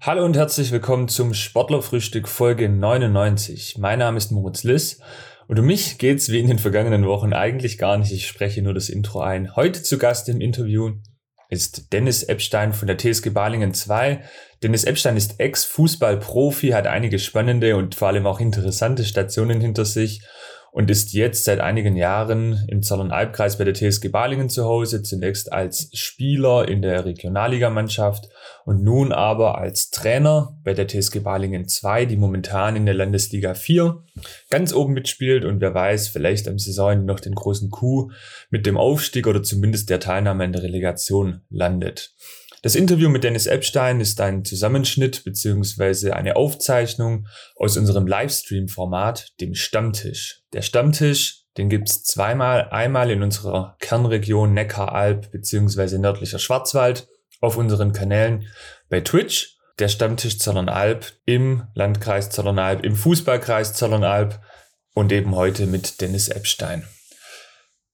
Hallo und herzlich willkommen zum Sportlerfrühstück Folge 99. Mein Name ist Moritz Liss und um mich geht's wie in den vergangenen Wochen eigentlich gar nicht. Ich spreche nur das Intro ein. Heute zu Gast im Interview ist Dennis Epstein von der TSG Balingen 2. Dennis Epstein ist Ex-Fußballprofi, hat einige spannende und vor allem auch interessante Stationen hinter sich und ist jetzt seit einigen Jahren im Zollern-Albkreis bei der TSG Balingen zu Hause, zunächst als Spieler in der Regionalligamannschaft und nun aber als Trainer bei der TSG Balingen 2, die momentan in der Landesliga 4 ganz oben mitspielt und wer weiß, vielleicht am Saison noch den großen Coup mit dem Aufstieg oder zumindest der Teilnahme in der Relegation landet. Das Interview mit Dennis Epstein ist ein Zusammenschnitt beziehungsweise eine Aufzeichnung aus unserem Livestream-Format, dem Stammtisch. Der Stammtisch, den gibt's zweimal, einmal in unserer Kernregion Neckaralb beziehungsweise nördlicher Schwarzwald auf unseren Kanälen bei Twitch, der Stammtisch Zollernalb im Landkreis Zollernalb, im Fußballkreis Zollernalb und eben heute mit Dennis Epstein.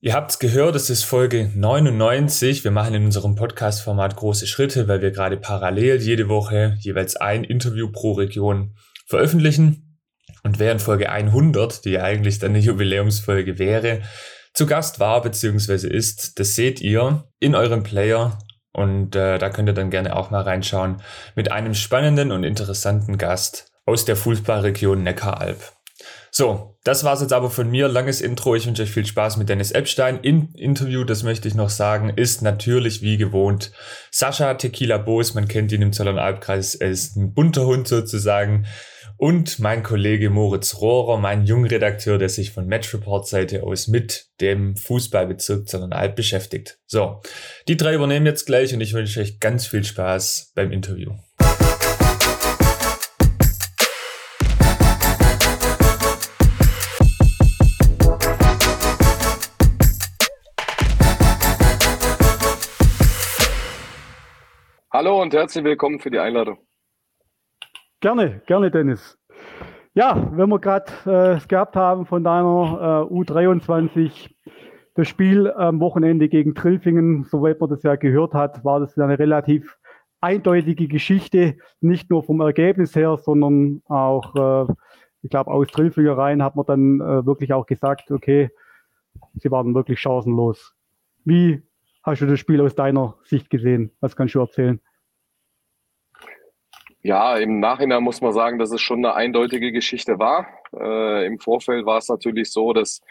Ihr habt's gehört, es ist Folge 99. Wir machen in unserem Podcast-Format große Schritte, weil wir gerade parallel jede Woche jeweils ein Interview pro Region veröffentlichen. Und während Folge 100, die eigentlich dann eine Jubiläumsfolge wäre, zu Gast war bzw. ist, das seht ihr in eurem Player und äh, da könnt ihr dann gerne auch mal reinschauen mit einem spannenden und interessanten Gast aus der Fußballregion Neckaralb. So, das war's jetzt aber von mir. Langes Intro. Ich wünsche euch viel Spaß mit Dennis Epstein. Im Interview, das möchte ich noch sagen, ist natürlich wie gewohnt Sascha Tequila Boos. Man kennt ihn im Zollernalbkreis. Er ist ein bunter Hund sozusagen. Und mein Kollege Moritz Rohrer, mein Jungredakteur, der sich von Match Report Seite aus mit dem Fußballbezirk Zollernalb beschäftigt. So, die drei übernehmen jetzt gleich und ich wünsche euch ganz viel Spaß beim Interview. Hallo und herzlich willkommen für die Einladung. Gerne, gerne, Dennis. Ja, wenn wir gerade äh, es gehabt haben von deiner äh, U23, das Spiel am Wochenende gegen Trilfingen, soweit man das ja gehört hat, war das eine relativ eindeutige Geschichte, nicht nur vom Ergebnis her, sondern auch, äh, ich glaube, aus Trilfinger rein hat man dann äh, wirklich auch gesagt, okay, sie waren wirklich chancenlos. Wie hast du das Spiel aus deiner Sicht gesehen? Was kannst du erzählen? Ja, im Nachhinein muss man sagen, dass es schon eine eindeutige Geschichte war. Äh, Im Vorfeld war es natürlich so, dass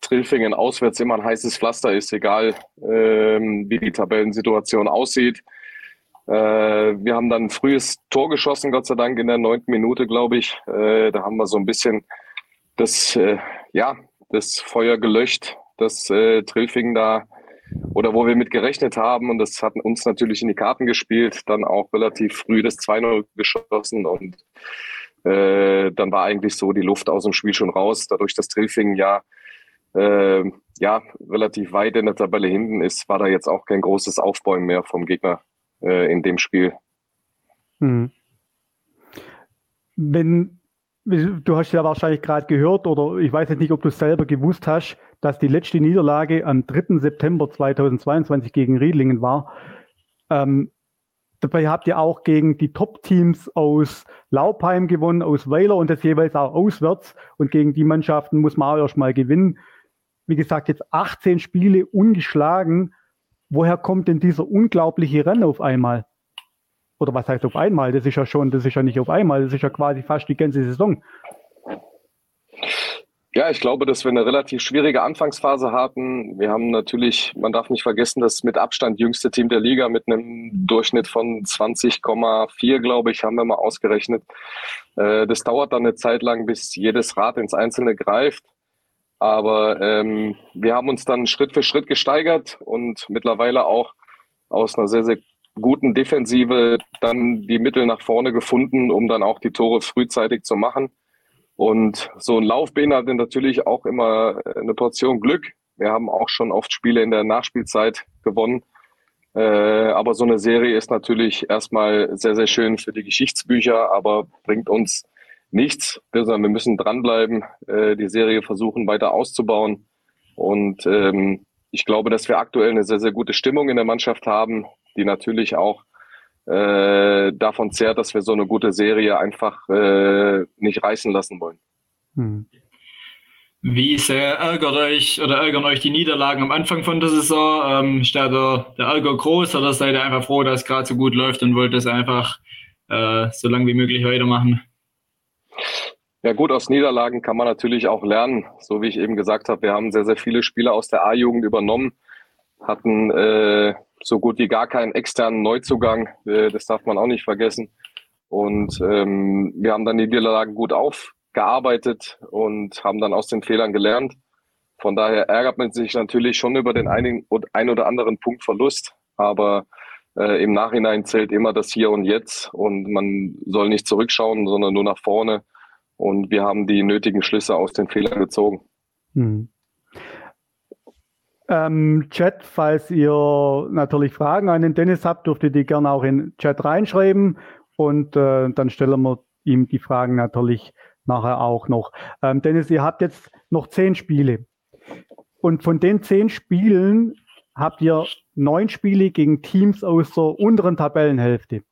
Trilfingen auswärts immer ein heißes Pflaster ist, egal ähm, wie die Tabellensituation aussieht. Äh, wir haben dann ein frühes Tor geschossen, Gott sei Dank in der neunten Minute, glaube ich. Äh, da haben wir so ein bisschen das, äh, ja, das Feuer gelöscht, das äh, Trilfingen da oder wo wir mit gerechnet haben und das hat uns natürlich in die Karten gespielt, dann auch relativ früh das 2-0 geschossen und äh, dann war eigentlich so die Luft aus dem Spiel schon raus, dadurch, dass Trilfingen ja äh, ja, relativ weit in der Tabelle hinten ist, war da jetzt auch kein großes Aufbäumen mehr vom Gegner äh, in dem Spiel. Hm. Wenn, du hast ja wahrscheinlich gerade gehört, oder ich weiß jetzt nicht, ob du es selber gewusst hast, dass die letzte Niederlage am 3. September 2022 gegen Riedlingen war. Ähm, dabei habt ihr auch gegen die Top-Teams aus Laupheim gewonnen, aus Weiler und das jeweils auch auswärts. Und gegen die Mannschaften muss man auch erst mal gewinnen. Wie gesagt, jetzt 18 Spiele ungeschlagen. Woher kommt denn dieser unglaubliche Rennen auf einmal? Oder was heißt auf einmal? Das ist ja schon, das ist ja nicht auf einmal, das ist ja quasi fast die ganze Saison. Ja, ich glaube, dass wir eine relativ schwierige Anfangsphase hatten. Wir haben natürlich, man darf nicht vergessen, das mit Abstand jüngste Team der Liga mit einem Durchschnitt von 20,4, glaube ich, haben wir mal ausgerechnet. Äh, das dauert dann eine Zeit lang, bis jedes Rad ins Einzelne greift. Aber ähm, wir haben uns dann Schritt für Schritt gesteigert und mittlerweile auch aus einer sehr, sehr guten Defensive dann die Mittel nach vorne gefunden, um dann auch die Tore frühzeitig zu machen. Und so ein Lauf beinhaltet natürlich auch immer eine Portion Glück. Wir haben auch schon oft Spiele in der Nachspielzeit gewonnen. Äh, aber so eine Serie ist natürlich erstmal sehr, sehr schön für die Geschichtsbücher, aber bringt uns nichts, sondern wir müssen dranbleiben, äh, die Serie versuchen weiter auszubauen. Und ähm, ich glaube, dass wir aktuell eine sehr, sehr gute Stimmung in der Mannschaft haben, die natürlich auch äh, davon zehrt, dass wir so eine gute Serie einfach äh, nicht reißen lassen wollen. Hm. Wie sehr ärgert euch oder ärgern euch die Niederlagen am Anfang von der Saison? Ähm, ist der, der Ärger groß oder seid ihr einfach froh, dass es gerade so gut läuft und wollt es einfach äh, so lange wie möglich weitermachen? Ja gut, aus Niederlagen kann man natürlich auch lernen. So wie ich eben gesagt habe, wir haben sehr, sehr viele Spieler aus der A-Jugend übernommen, hatten äh, so gut wie gar keinen externen Neuzugang. Äh, das darf man auch nicht vergessen. Und ähm, wir haben dann die Niederlagen gut auf, gearbeitet und haben dann aus den Fehlern gelernt. Von daher ärgert man sich natürlich schon über den einen, ein oder anderen Punkt Verlust, aber äh, im Nachhinein zählt immer das Hier und Jetzt und man soll nicht zurückschauen, sondern nur nach vorne. Und wir haben die nötigen Schlüsse aus den Fehlern gezogen. Hm. Ähm, Chat, falls ihr natürlich Fragen an den Dennis habt, dürft ihr die gerne auch in den Chat reinschreiben und äh, dann stellen wir ihm die Fragen natürlich nachher auch noch. Ähm, Dennis, ihr habt jetzt noch zehn Spiele. Und von den zehn Spielen habt ihr neun Spiele gegen Teams aus der unteren Tabellenhälfte.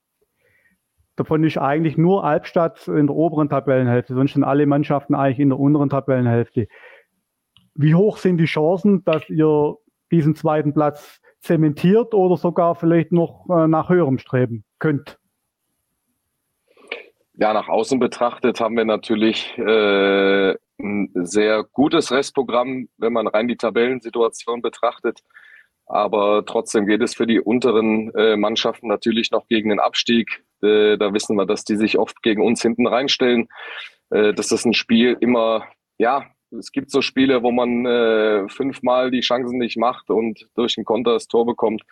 Davon ist eigentlich nur Albstadt in der oberen Tabellenhälfte, sonst sind alle Mannschaften eigentlich in der unteren Tabellenhälfte. Wie hoch sind die Chancen, dass ihr diesen zweiten Platz zementiert oder sogar vielleicht noch äh, nach höherem streben könnt? Ja, nach außen betrachtet haben wir natürlich äh, ein sehr gutes Restprogramm, wenn man rein die Tabellensituation betrachtet. Aber trotzdem geht es für die unteren äh, Mannschaften natürlich noch gegen den Abstieg. Äh, da wissen wir, dass die sich oft gegen uns hinten reinstellen. Äh, das ist ein Spiel immer, ja, es gibt so Spiele, wo man äh, fünfmal die Chancen nicht macht und durch den Konter das Tor bekommt.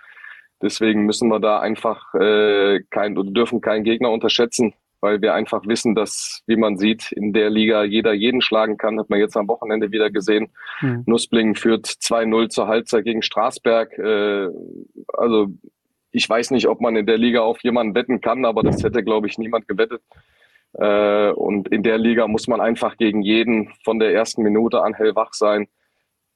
Deswegen müssen wir da einfach äh, kein oder dürfen keinen Gegner unterschätzen weil wir einfach wissen, dass, wie man sieht, in der Liga jeder jeden schlagen kann. Hat man jetzt am Wochenende wieder gesehen. Mhm. Nussblingen führt 2-0 zur Halbzeit gegen Straßberg. Äh, also ich weiß nicht, ob man in der Liga auf jemanden wetten kann, aber das hätte, glaube ich, niemand gewettet. Äh, und in der Liga muss man einfach gegen jeden von der ersten Minute an hellwach sein.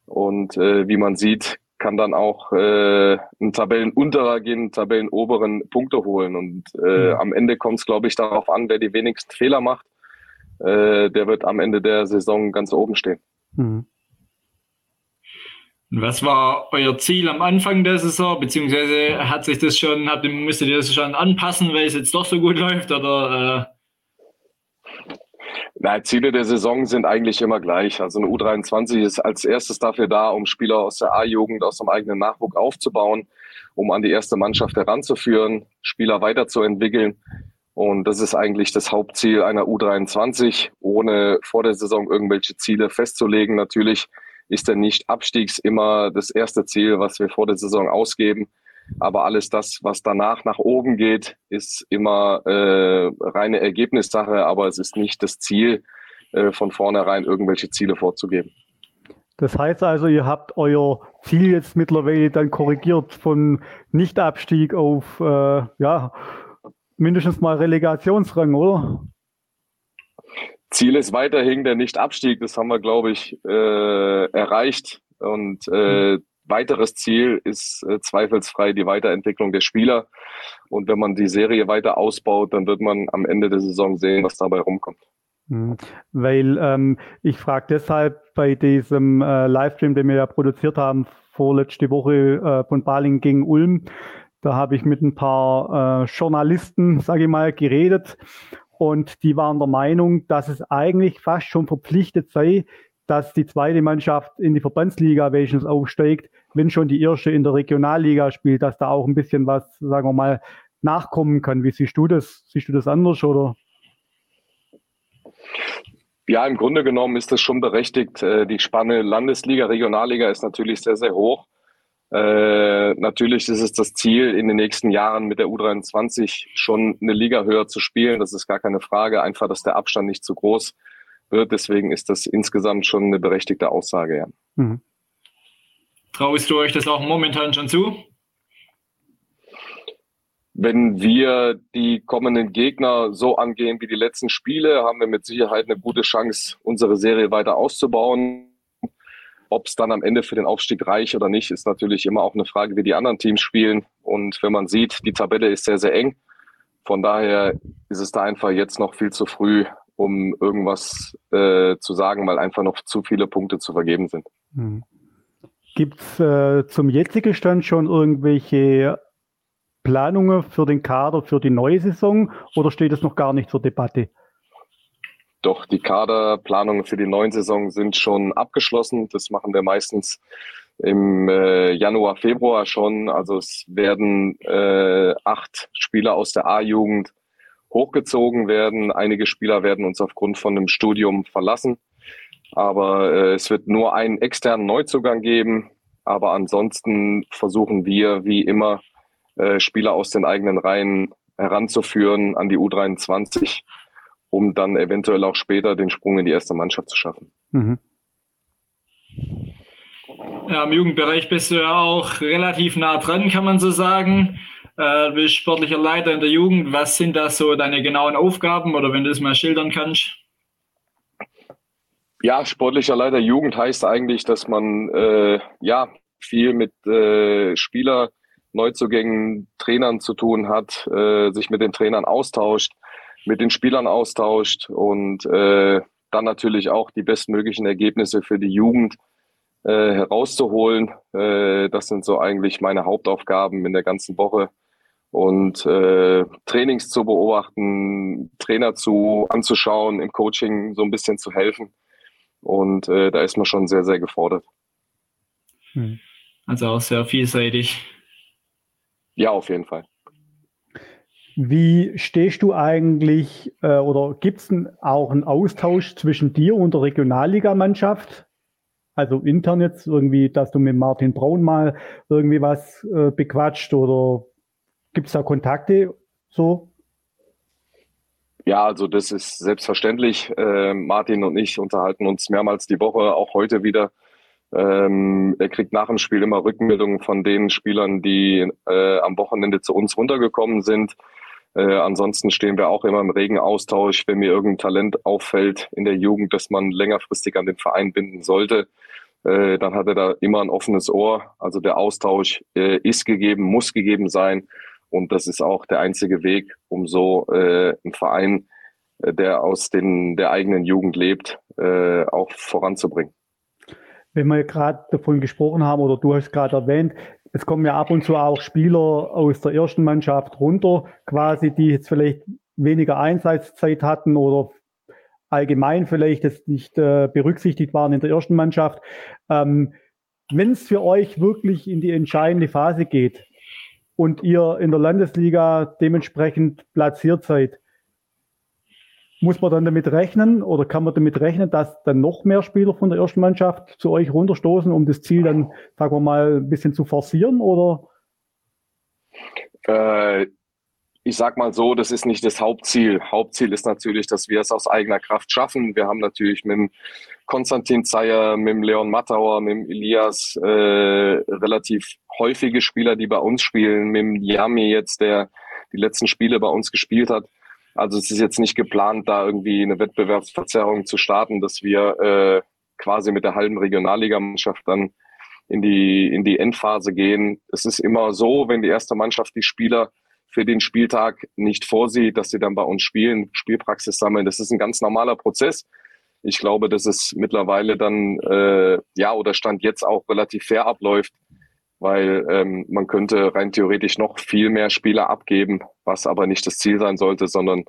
Und äh, wie man sieht, kann dann auch äh, ein Tabellenunterer gehen, einen Tabellenoberen Punkte holen. Und äh, ja. am Ende kommt es, glaube ich, darauf an, wer die wenigsten Fehler macht. Äh, der wird am Ende der Saison ganz oben stehen. Mhm. Was war euer Ziel am Anfang der Saison? Beziehungsweise hat sich das schon, habt, müsstet ihr das schon anpassen, weil es jetzt doch so gut läuft? Oder äh, na, Ziele der Saison sind eigentlich immer gleich. Also eine U23 ist als erstes dafür da, um Spieler aus der A-Jugend, aus dem eigenen Nachwuchs aufzubauen, um an die erste Mannschaft heranzuführen, Spieler weiterzuentwickeln. Und das ist eigentlich das Hauptziel einer U23, ohne vor der Saison irgendwelche Ziele festzulegen. Natürlich ist der Nicht-Abstiegs immer das erste Ziel, was wir vor der Saison ausgeben. Aber alles das, was danach nach oben geht, ist immer äh, reine Ergebnissache, aber es ist nicht das Ziel, äh, von vornherein irgendwelche Ziele vorzugeben. Das heißt also, ihr habt euer Ziel jetzt mittlerweile dann korrigiert von Nichtabstieg auf äh, ja, mindestens mal Relegationsrang, oder? Ziel ist weiterhin der Nichtabstieg. Das haben wir, glaube ich, äh, erreicht. Und äh, mhm weiteres Ziel ist äh, zweifelsfrei die Weiterentwicklung der Spieler. Und wenn man die Serie weiter ausbaut, dann wird man am Ende der Saison sehen, was dabei rumkommt. Mhm. Weil ähm, ich frage deshalb bei diesem äh, Livestream, den wir ja produziert haben, vorletzte Woche äh, von Baling gegen Ulm, da habe ich mit ein paar äh, Journalisten, sage ich mal, geredet und die waren der Meinung, dass es eigentlich fast schon verpflichtet sei, dass die zweite Mannschaft in die Verbandsliga welches aufsteigt, wenn schon die erste in der Regionalliga spielt, dass da auch ein bisschen was, sagen wir mal, nachkommen kann. Wie siehst du das? Siehst du das anders oder? Ja, im Grunde genommen ist das schon berechtigt. Äh, die Spanne Landesliga, Regionalliga ist natürlich sehr, sehr hoch. Äh, natürlich ist es das Ziel, in den nächsten Jahren mit der U23 schon eine Liga höher zu spielen. Das ist gar keine Frage. Einfach, dass der Abstand nicht zu groß wird. Deswegen ist das insgesamt schon eine berechtigte Aussage. Ja. Mhm. Traust du euch das auch momentan schon zu? Wenn wir die kommenden Gegner so angehen wie die letzten Spiele, haben wir mit Sicherheit eine gute Chance, unsere Serie weiter auszubauen. Ob es dann am Ende für den Aufstieg reicht oder nicht, ist natürlich immer auch eine Frage, wie die anderen Teams spielen. Und wenn man sieht, die Tabelle ist sehr, sehr eng. Von daher ist es da einfach jetzt noch viel zu früh, um irgendwas äh, zu sagen, weil einfach noch zu viele Punkte zu vergeben sind. Mhm. Gibt es äh, zum jetzigen Stand schon irgendwelche Planungen für den Kader für die neue Saison oder steht es noch gar nicht zur Debatte? Doch, die Kaderplanungen für die neue Saison sind schon abgeschlossen. Das machen wir meistens im äh, Januar, Februar schon. Also es werden äh, acht Spieler aus der A-Jugend hochgezogen werden. Einige Spieler werden uns aufgrund von einem Studium verlassen. Aber äh, es wird nur einen externen Neuzugang geben. Aber ansonsten versuchen wir, wie immer, äh, Spieler aus den eigenen Reihen heranzuführen an die U23, um dann eventuell auch später den Sprung in die erste Mannschaft zu schaffen. Mhm. Ja, Im Jugendbereich bist du ja auch relativ nah dran, kann man so sagen. Äh, du bist sportlicher Leiter in der Jugend. Was sind da so deine genauen Aufgaben oder wenn du es mal schildern kannst? Ja, sportlicher Leiter Jugend heißt eigentlich, dass man äh, ja viel mit äh, Spieler, Neuzugängen, Trainern zu tun hat, äh, sich mit den Trainern austauscht, mit den Spielern austauscht und äh, dann natürlich auch die bestmöglichen Ergebnisse für die Jugend äh, herauszuholen. Äh, das sind so eigentlich meine Hauptaufgaben in der ganzen Woche. Und äh, Trainings zu beobachten, Trainer zu anzuschauen, im Coaching so ein bisschen zu helfen. Und äh, da ist man schon sehr, sehr gefordert. Hm. Also auch sehr vielseitig. Ja, auf jeden Fall. Wie stehst du eigentlich äh, oder gibt es auch einen Austausch zwischen dir und der Regionalligamannschaft? Also intern jetzt irgendwie, dass du mit Martin Braun mal irgendwie was äh, bequatscht oder gibt es da Kontakte so? Ja, also das ist selbstverständlich. Äh, Martin und ich unterhalten uns mehrmals die Woche, auch heute wieder. Ähm, er kriegt nach dem Spiel immer Rückmeldungen von den Spielern, die äh, am Wochenende zu uns runtergekommen sind. Äh, ansonsten stehen wir auch immer im regen Austausch, wenn mir irgendein Talent auffällt in der Jugend, dass man längerfristig an den Verein binden sollte. Äh, dann hat er da immer ein offenes Ohr. Also der Austausch äh, ist gegeben, muss gegeben sein. Und das ist auch der einzige Weg, um so äh, einen Verein, äh, der aus den, der eigenen Jugend lebt, äh, auch voranzubringen. Wenn wir gerade davon gesprochen haben, oder du hast gerade erwähnt, es kommen ja ab und zu auch Spieler aus der ersten Mannschaft runter, quasi, die jetzt vielleicht weniger Einsatzzeit hatten oder allgemein vielleicht das nicht äh, berücksichtigt waren in der ersten Mannschaft. Ähm, Wenn es für euch wirklich in die entscheidende Phase geht, und ihr in der Landesliga dementsprechend platziert seid, muss man dann damit rechnen oder kann man damit rechnen, dass dann noch mehr Spieler von der ersten Mannschaft zu euch runterstoßen, um das Ziel dann, sagen wir mal, ein bisschen zu forcieren oder? Äh, ich sag mal so, das ist nicht das Hauptziel. Hauptziel ist natürlich, dass wir es aus eigener Kraft schaffen. Wir haben natürlich mit Konstantin Zeyer, mit Leon Mattauer, mit Elias äh, relativ häufige Spieler, die bei uns spielen, mit Yami jetzt, der die letzten Spiele bei uns gespielt hat. Also es ist jetzt nicht geplant, da irgendwie eine Wettbewerbsverzerrung zu starten, dass wir äh, quasi mit der halben Regionalligamannschaft dann in die, in die Endphase gehen. Es ist immer so, wenn die erste Mannschaft die Spieler für den Spieltag nicht vorsieht, dass sie dann bei uns spielen, Spielpraxis sammeln. Das ist ein ganz normaler Prozess. Ich glaube, dass es mittlerweile dann, äh, ja, oder Stand jetzt auch relativ fair abläuft, weil ähm, man könnte rein theoretisch noch viel mehr Spieler abgeben, was aber nicht das Ziel sein sollte, sondern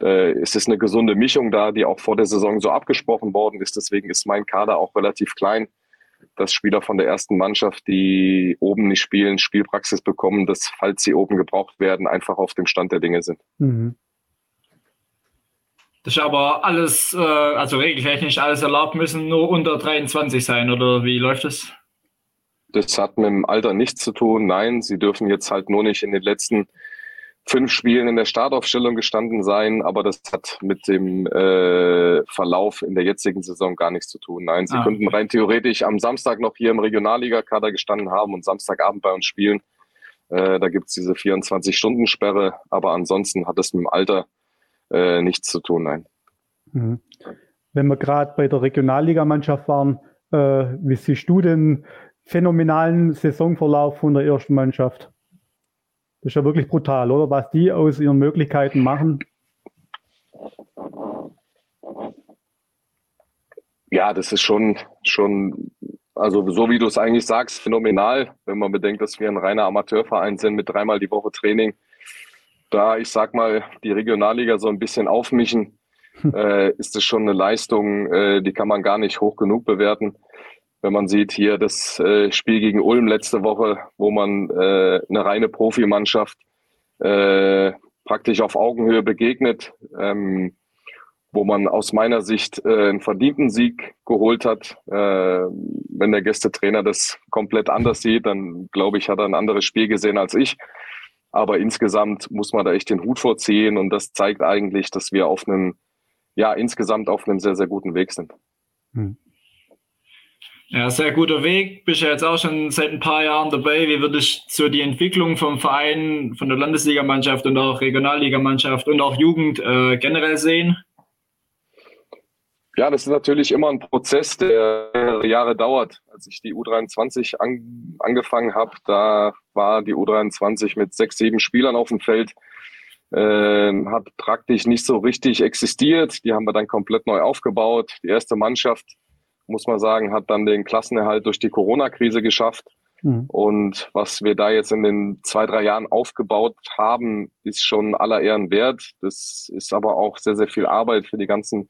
äh, es ist eine gesunde Mischung da, die auch vor der Saison so abgesprochen worden ist. Deswegen ist mein Kader auch relativ klein dass Spieler von der ersten Mannschaft, die oben nicht spielen, Spielpraxis bekommen, dass, falls sie oben gebraucht werden, einfach auf dem Stand der Dinge sind. Mhm. Das ist aber alles, äh, also regeltechnisch alles erlaubt, müssen nur unter 23 sein, oder wie läuft das? Das hat mit dem Alter nichts zu tun. Nein, sie dürfen jetzt halt nur nicht in den letzten fünf Spielen in der Startaufstellung gestanden sein, aber das hat mit dem äh, Verlauf in der jetzigen Saison gar nichts zu tun. Nein, sie ah. könnten rein theoretisch am Samstag noch hier im Regionalligakader gestanden haben und Samstagabend bei uns spielen. Äh, da gibt's diese 24-Stunden-Sperre, aber ansonsten hat es mit dem Alter äh, nichts zu tun, nein. Mhm. Wenn wir gerade bei der Regionalligamannschaft waren, äh, wie siehst du den phänomenalen Saisonverlauf von der ersten Mannschaft? Das ist ja wirklich brutal, oder? Was die aus ihren Möglichkeiten machen. Ja, das ist schon, schon, also so wie du es eigentlich sagst, phänomenal, wenn man bedenkt, dass wir ein reiner Amateurverein sind mit dreimal die Woche Training. Da, ich sag mal, die Regionalliga so ein bisschen aufmischen, äh, ist das schon eine Leistung, äh, die kann man gar nicht hoch genug bewerten wenn man sieht hier das äh, Spiel gegen Ulm letzte Woche, wo man äh, eine reine Profimannschaft äh, praktisch auf Augenhöhe begegnet, ähm, wo man aus meiner Sicht äh, einen verdienten Sieg geholt hat. Äh, wenn der Gästetrainer das komplett anders sieht, dann glaube ich, hat er ein anderes Spiel gesehen als ich. Aber insgesamt muss man da echt den Hut vorziehen und das zeigt eigentlich, dass wir auf einem, ja, insgesamt auf einem sehr, sehr guten Weg sind. Hm. Ja, sehr guter Weg. Bist ja jetzt auch schon seit ein paar Jahren dabei. Wie würdest du so die Entwicklung vom Verein, von der Landesligamannschaft und auch Regionalligamannschaft und auch Jugend äh, generell sehen? Ja, das ist natürlich immer ein Prozess, der Jahre dauert. Als ich die U23 an, angefangen habe, da war die U23 mit sechs, sieben Spielern auf dem Feld. Äh, hat praktisch nicht so richtig existiert. Die haben wir dann komplett neu aufgebaut. Die erste Mannschaft muss man sagen, hat dann den Klassenerhalt durch die Corona-Krise geschafft. Mhm. Und was wir da jetzt in den zwei, drei Jahren aufgebaut haben, ist schon aller Ehren wert. Das ist aber auch sehr, sehr viel Arbeit für die ganzen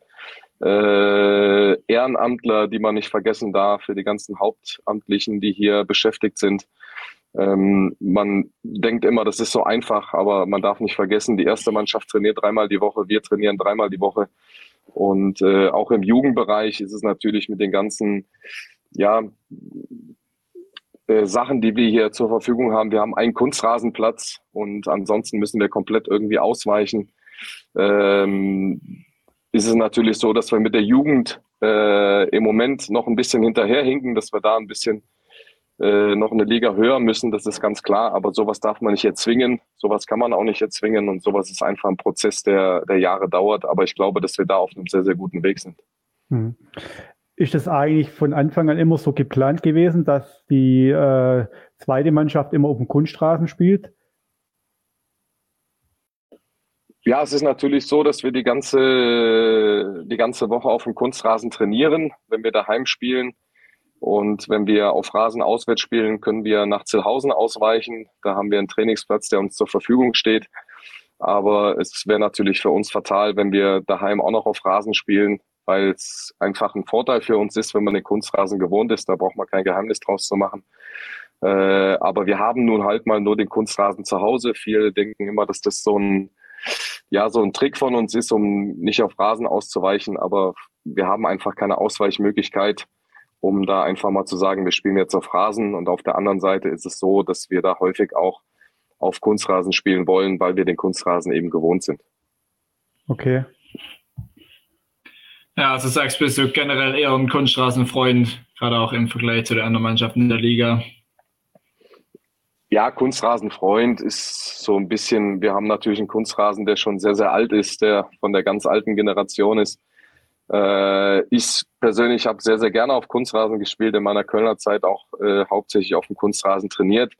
äh, Ehrenamtler, die man nicht vergessen darf, für die ganzen Hauptamtlichen, die hier beschäftigt sind. Ähm, man denkt immer, das ist so einfach, aber man darf nicht vergessen, die erste Mannschaft trainiert dreimal die Woche, wir trainieren dreimal die Woche. Und äh, auch im Jugendbereich ist es natürlich mit den ganzen, ja, äh, Sachen, die wir hier zur Verfügung haben. Wir haben einen Kunstrasenplatz und ansonsten müssen wir komplett irgendwie ausweichen. Ähm, ist es natürlich so, dass wir mit der Jugend äh, im Moment noch ein bisschen hinterherhinken, dass wir da ein bisschen äh, noch eine Liga höher müssen, das ist ganz klar. Aber sowas darf man nicht erzwingen, sowas kann man auch nicht erzwingen und sowas ist einfach ein Prozess, der, der Jahre dauert. Aber ich glaube, dass wir da auf einem sehr, sehr guten Weg sind. Hm. Ist das eigentlich von Anfang an immer so geplant gewesen, dass die äh, zweite Mannschaft immer auf dem Kunststraßen spielt? Ja, es ist natürlich so, dass wir die ganze, die ganze Woche auf dem Kunstrasen trainieren. Wenn wir daheim spielen, und wenn wir auf Rasen auswärts spielen, können wir nach Zillhausen ausweichen. Da haben wir einen Trainingsplatz, der uns zur Verfügung steht. Aber es wäre natürlich für uns fatal, wenn wir daheim auch noch auf Rasen spielen, weil es einfach ein Vorteil für uns ist, wenn man den Kunstrasen gewohnt ist. Da braucht man kein Geheimnis draus zu machen. Äh, aber wir haben nun halt mal nur den Kunstrasen zu Hause. Viele denken immer, dass das so ein, ja, so ein Trick von uns ist, um nicht auf Rasen auszuweichen. Aber wir haben einfach keine Ausweichmöglichkeit um da einfach mal zu sagen, wir spielen jetzt auf Rasen und auf der anderen Seite ist es so, dass wir da häufig auch auf Kunstrasen spielen wollen, weil wir den Kunstrasen eben gewohnt sind. Okay. Ja, also sagst bist du generell eher ein Kunststraßenfreund, gerade auch im Vergleich zu den anderen Mannschaften in der Liga. Ja, Kunstrasenfreund ist so ein bisschen, wir haben natürlich einen Kunstrasen, der schon sehr, sehr alt ist, der von der ganz alten Generation ist. Äh, ich persönlich habe sehr, sehr gerne auf Kunstrasen gespielt, in meiner Kölner Zeit auch äh, hauptsächlich auf dem Kunstrasen trainiert.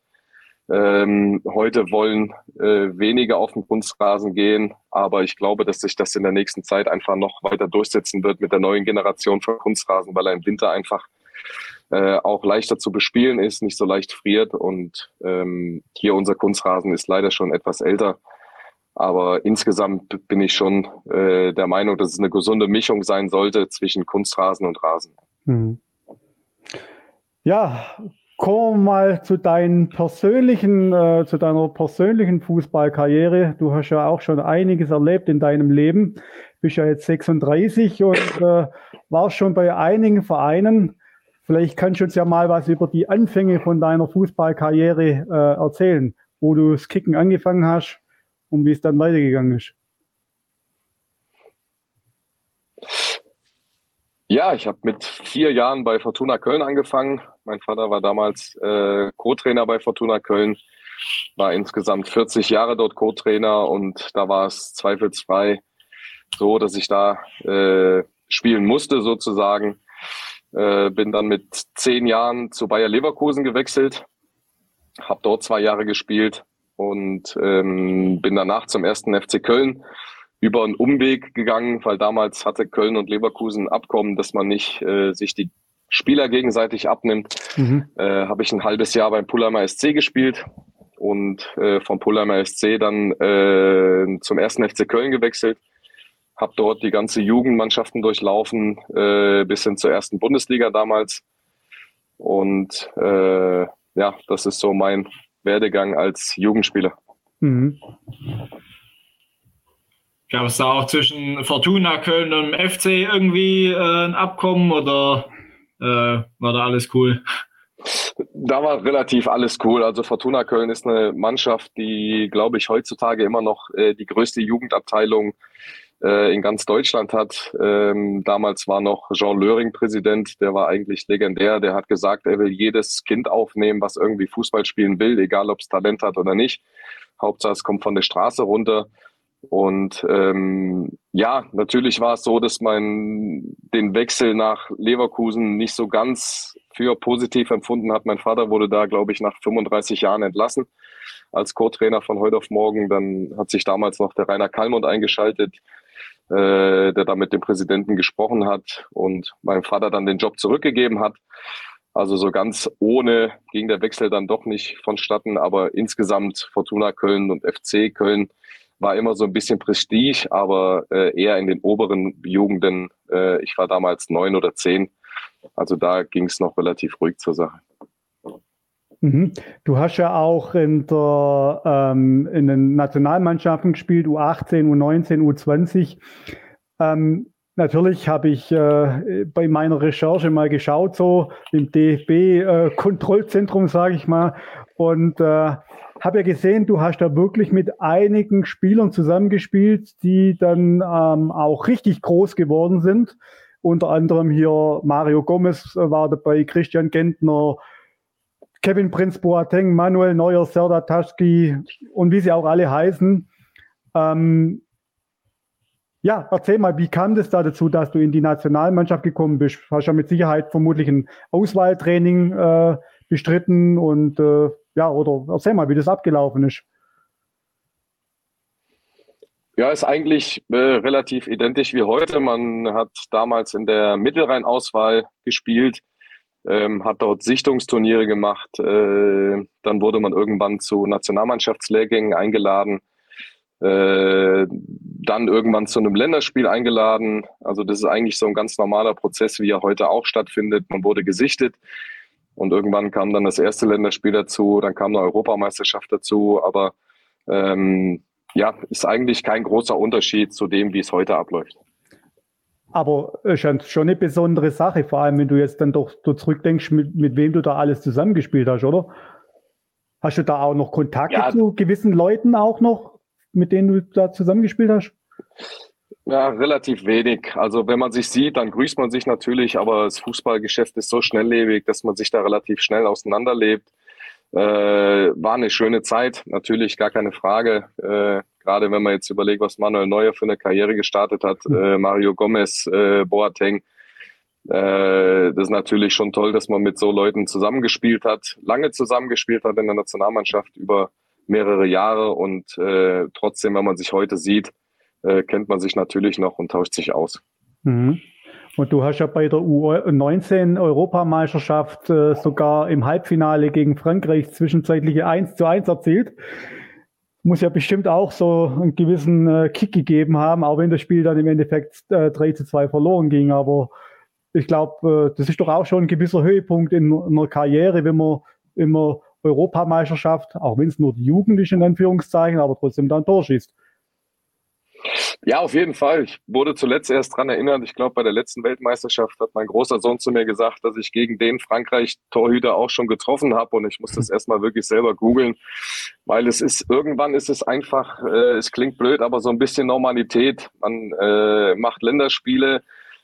Ähm, heute wollen äh, wenige auf den Kunstrasen gehen, aber ich glaube, dass sich das in der nächsten Zeit einfach noch weiter durchsetzen wird mit der neuen Generation von Kunstrasen, weil er im Winter einfach äh, auch leichter zu bespielen ist, nicht so leicht friert und ähm, hier unser Kunstrasen ist leider schon etwas älter. Aber insgesamt bin ich schon äh, der Meinung, dass es eine gesunde Mischung sein sollte zwischen Kunstrasen und Rasen. Mhm. Ja, kommen wir mal zu deinen persönlichen, äh, zu deiner persönlichen Fußballkarriere. Du hast ja auch schon einiges erlebt in deinem Leben. Bist ja jetzt 36 und äh, warst schon bei einigen Vereinen. Vielleicht kannst du uns ja mal was über die Anfänge von deiner Fußballkarriere äh, erzählen, wo du das Kicken angefangen hast und wie es dann weitergegangen ist. Ja, ich habe mit vier Jahren bei Fortuna Köln angefangen. Mein Vater war damals äh, Co-Trainer bei Fortuna Köln, war insgesamt 40 Jahre dort Co-Trainer und da war es zweifelsfrei so, dass ich da äh, spielen musste sozusagen. Äh, bin dann mit zehn Jahren zu Bayer Leverkusen gewechselt, habe dort zwei Jahre gespielt und ähm, bin danach zum ersten FC Köln über einen Umweg gegangen, weil damals hatte Köln und Leverkusen Abkommen, dass man nicht äh, sich die Spieler gegenseitig abnimmt. Mhm. Äh, habe ich ein halbes Jahr beim Pullheimer SC gespielt und äh, vom Pullheimer SC dann äh, zum ersten FC Köln gewechselt. Habe dort die ganze Jugendmannschaften durchlaufen, äh, bis hin zur ersten Bundesliga damals. Und äh, ja, das ist so mein Werdegang als Jugendspieler. Mhm. Gab es da auch zwischen Fortuna Köln und dem FC irgendwie äh, ein Abkommen oder äh, war da alles cool? Da war relativ alles cool. Also Fortuna Köln ist eine Mannschaft, die, glaube ich, heutzutage immer noch äh, die größte Jugendabteilung äh, in ganz Deutschland hat. Ähm, damals war noch Jean Löring Präsident, der war eigentlich legendär. Der hat gesagt, er will jedes Kind aufnehmen, was irgendwie Fußball spielen will, egal ob es Talent hat oder nicht. Hauptsache es kommt von der Straße runter. Und ähm, ja, natürlich war es so, dass man den Wechsel nach Leverkusen nicht so ganz für positiv empfunden hat. Mein Vater wurde da, glaube ich, nach 35 Jahren entlassen als Co-Trainer von heute auf morgen. Dann hat sich damals noch der Rainer Kallmund eingeschaltet, äh, der da mit dem Präsidenten gesprochen hat und meinem Vater dann den Job zurückgegeben hat. Also so ganz ohne ging der Wechsel dann doch nicht vonstatten, aber insgesamt Fortuna Köln und FC Köln war immer so ein bisschen Prestige, aber äh, eher in den oberen Jugenden. Äh, ich war damals neun oder zehn. Also da ging es noch relativ ruhig zur Sache. Mhm. Du hast ja auch in, der, ähm, in den Nationalmannschaften gespielt, U18, U19, U20. Ähm, natürlich habe ich äh, bei meiner Recherche mal geschaut, so im DFB-Kontrollzentrum, äh, sage ich mal, und äh, habe ja gesehen, du hast da wirklich mit einigen Spielern zusammengespielt, die dann ähm, auch richtig groß geworden sind. Unter anderem hier Mario Gomez war dabei, Christian Gentner, Kevin Prinz Boateng, Manuel Neuer, Serdar Taschki und wie sie auch alle heißen. Ähm, ja, erzähl mal, wie kam das da dazu, dass du in die Nationalmannschaft gekommen bist? Hast ja mit Sicherheit vermutlich ein Auswahltraining äh, bestritten und äh, ja, oder erzähl mal, wie das abgelaufen ist. Ja, ist eigentlich äh, relativ identisch wie heute. Man hat damals in der Mittelrhein-Auswahl gespielt, ähm, hat dort Sichtungsturniere gemacht. Äh, dann wurde man irgendwann zu Nationalmannschaftslehrgängen eingeladen. Äh, dann irgendwann zu einem Länderspiel eingeladen. Also das ist eigentlich so ein ganz normaler Prozess, wie er heute auch stattfindet. Man wurde gesichtet. Und irgendwann kam dann das erste Länderspiel dazu, dann kam eine Europameisterschaft dazu, aber ähm, ja, ist eigentlich kein großer Unterschied zu dem, wie es heute abläuft. Aber es ist schon eine besondere Sache, vor allem wenn du jetzt dann doch so zurückdenkst, mit, mit wem du da alles zusammengespielt hast, oder? Hast du da auch noch Kontakte ja. zu gewissen Leuten auch noch, mit denen du da zusammengespielt hast? Ja, relativ wenig. Also wenn man sich sieht, dann grüßt man sich natürlich, aber das Fußballgeschäft ist so schnelllebig, dass man sich da relativ schnell auseinanderlebt. Äh, war eine schöne Zeit, natürlich gar keine Frage. Äh, Gerade wenn man jetzt überlegt, was Manuel Neuer für eine Karriere gestartet hat, hm. äh, Mario Gomez, äh, Boateng. Äh, das ist natürlich schon toll, dass man mit so Leuten zusammengespielt hat, lange zusammengespielt hat in der Nationalmannschaft über mehrere Jahre und äh, trotzdem, wenn man sich heute sieht, äh, kennt man sich natürlich noch und tauscht sich aus. Mhm. Und du hast ja bei der U19-Europameisterschaft äh, sogar im Halbfinale gegen Frankreich zwischenzeitliche 1 zu 1 erzielt. Muss ja bestimmt auch so einen gewissen äh, Kick gegeben haben, auch wenn das Spiel dann im Endeffekt äh, 3 zu 2 verloren ging. Aber ich glaube, äh, das ist doch auch schon ein gewisser Höhepunkt in, in einer Karriere, wenn man immer Europameisterschaft, auch wenn es nur die Jugend ist, in Anführungszeichen, aber trotzdem dann durchschießt. Ja, auf jeden Fall. Ich wurde zuletzt erst dran erinnert. Ich glaube, bei der letzten Weltmeisterschaft hat mein großer Sohn zu mir gesagt, dass ich gegen den Frankreich-Torhüter auch schon getroffen habe. Und ich muss das erstmal wirklich selber googeln, weil es ist, irgendwann ist es einfach, äh, es klingt blöd, aber so ein bisschen Normalität. Man äh, macht Länderspiele,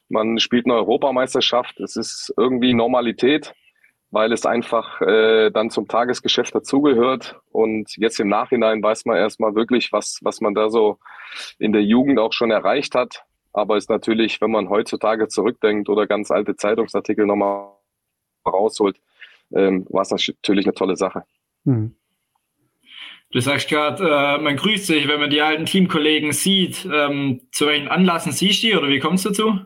man spielt eine Europameisterschaft. Es ist irgendwie Normalität weil es einfach äh, dann zum Tagesgeschäft dazugehört. Und jetzt im Nachhinein weiß man erstmal wirklich, was, was man da so in der Jugend auch schon erreicht hat. Aber ist natürlich, wenn man heutzutage zurückdenkt oder ganz alte Zeitungsartikel nochmal rausholt, ähm, war es natürlich eine tolle Sache. Hm. Du sagst gerade, äh, man grüßt sich, wenn man die alten Teamkollegen sieht. Ähm, zu welchen Anlassen siehst du die oder wie kommst du dazu?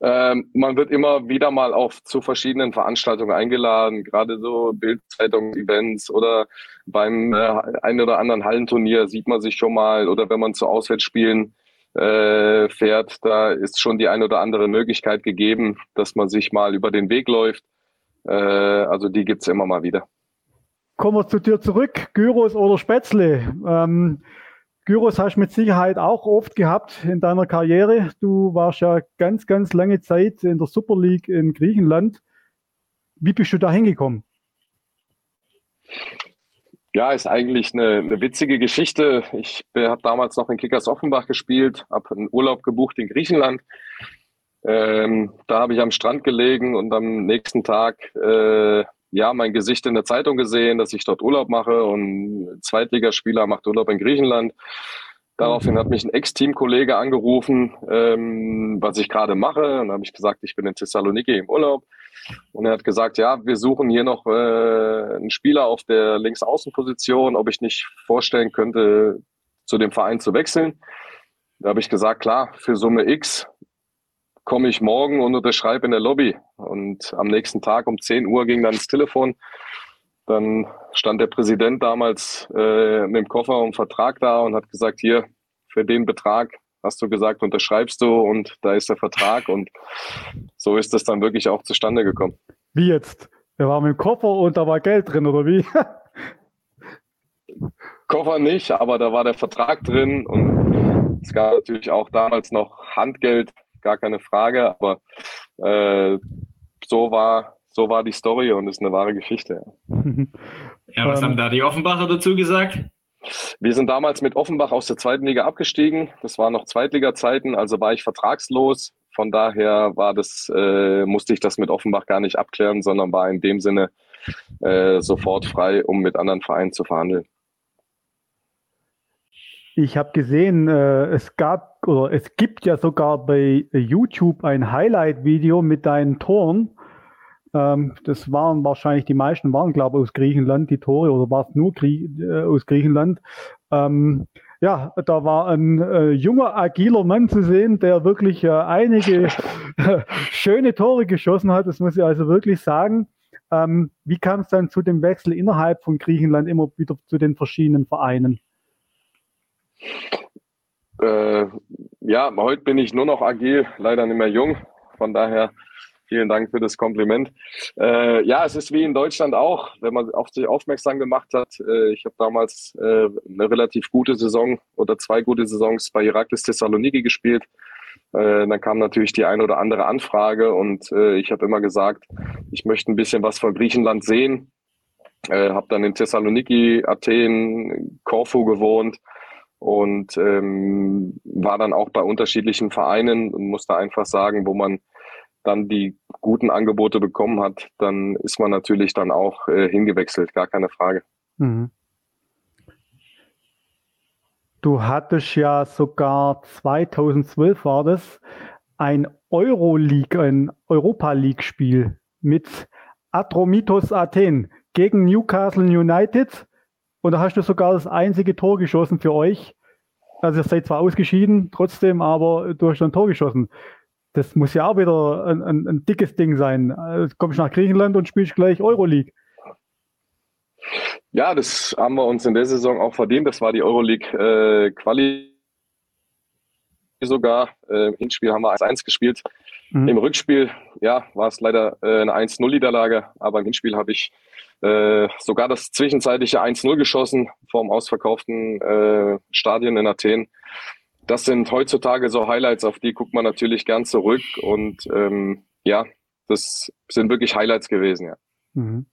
Ähm, man wird immer wieder mal auf zu verschiedenen Veranstaltungen eingeladen, gerade so Bildzeitung-Events oder beim äh, einen oder anderen Hallenturnier sieht man sich schon mal oder wenn man zu Auswärtsspielen äh, fährt, da ist schon die eine oder andere Möglichkeit gegeben, dass man sich mal über den Weg läuft. Äh, also die gibt's immer mal wieder. Kommen wir zu dir zurück, Gyros oder Spätzle. Ähm, Gyros hast du mit Sicherheit auch oft gehabt in deiner Karriere. Du warst ja ganz, ganz lange Zeit in der Super League in Griechenland. Wie bist du da hingekommen? Ja, ist eigentlich eine, eine witzige Geschichte. Ich habe damals noch in Kickers Offenbach gespielt, habe einen Urlaub gebucht in Griechenland. Ähm, da habe ich am Strand gelegen und am nächsten Tag äh, ja, mein Gesicht in der Zeitung gesehen, dass ich dort Urlaub mache und Zweitligaspieler macht Urlaub in Griechenland. Daraufhin hat mich ein Ex-Teamkollege angerufen, ähm, was ich gerade mache. Und dann habe ich gesagt, ich bin in Thessaloniki im Urlaub. Und er hat gesagt, ja, wir suchen hier noch äh, einen Spieler auf der Linksaußenposition, ob ich nicht vorstellen könnte, zu dem Verein zu wechseln. Da habe ich gesagt, klar, für Summe X komme ich morgen und unterschreibe in der Lobby. Und am nächsten Tag um 10 Uhr ging dann das Telefon. Dann stand der Präsident damals äh, mit dem Koffer und Vertrag da und hat gesagt, hier, für den Betrag hast du gesagt, unterschreibst du und da ist der Vertrag. Und so ist das dann wirklich auch zustande gekommen. Wie jetzt? Er war mit dem Koffer und da war Geld drin, oder wie? Koffer nicht, aber da war der Vertrag drin und es gab natürlich auch damals noch Handgeld gar keine Frage. Aber äh, so war so war die Story und ist eine wahre Geschichte. Ja, was ähm, haben da die Offenbacher dazu gesagt? Wir sind damals mit Offenbach aus der zweiten Liga abgestiegen. Das waren noch Zweitliga-Zeiten, also war ich vertragslos. Von daher war das, äh, musste ich das mit Offenbach gar nicht abklären, sondern war in dem Sinne äh, sofort frei, um mit anderen Vereinen zu verhandeln. Ich habe gesehen, äh, es gab oder es gibt ja sogar bei YouTube ein Highlight-Video mit deinen Toren. Ähm, das waren wahrscheinlich die meisten waren, glaube ich, aus Griechenland die Tore oder war es nur Grie äh, aus Griechenland. Ähm, ja, da war ein äh, junger, agiler Mann zu sehen, der wirklich äh, einige schöne Tore geschossen hat. Das muss ich also wirklich sagen. Ähm, wie kam es dann zu dem Wechsel innerhalb von Griechenland immer wieder zu den verschiedenen Vereinen? Äh, ja, heute bin ich nur noch agil, leider nicht mehr jung. Von daher vielen Dank für das Kompliment. Äh, ja, es ist wie in Deutschland auch, wenn man auf sich aufmerksam gemacht hat. Äh, ich habe damals äh, eine relativ gute Saison oder zwei gute Saisons bei Iraklis Thessaloniki gespielt. Äh, dann kam natürlich die eine oder andere Anfrage und äh, ich habe immer gesagt, ich möchte ein bisschen was von Griechenland sehen. Äh, habe dann in Thessaloniki, Athen, Korfu gewohnt und ähm, war dann auch bei unterschiedlichen Vereinen und musste einfach sagen, wo man dann die guten Angebote bekommen hat, dann ist man natürlich dann auch äh, hingewechselt, gar keine Frage. Mhm. Du hattest ja sogar 2012 war das ein Euroleague, ein Europa League Spiel mit Atromitos Athen gegen Newcastle United und da hast du sogar das einzige Tor geschossen für euch. Also ihr seid zwar ausgeschieden, trotzdem, aber du hast ein Tor geschossen. Das muss ja auch wieder ein, ein, ein dickes Ding sein. Also kommst nach Griechenland und spielst gleich Euroleague. Ja, das haben wir uns in der Saison auch verdient. Das war die Euroleague-Quali äh, sogar. Äh, Im Hinspiel haben wir 1-1 gespielt. Mhm. Im Rückspiel, ja, war es leider äh, eine 1-0-Niederlage, aber im Hinspiel habe ich äh, sogar das zwischenzeitliche 1-0 geschossen vom ausverkauften äh, Stadion in Athen. das sind heutzutage so Highlights, auf die guckt man natürlich gern zurück. Und ähm, ja, das sind wirklich Highlights gewesen, ja. Mhm.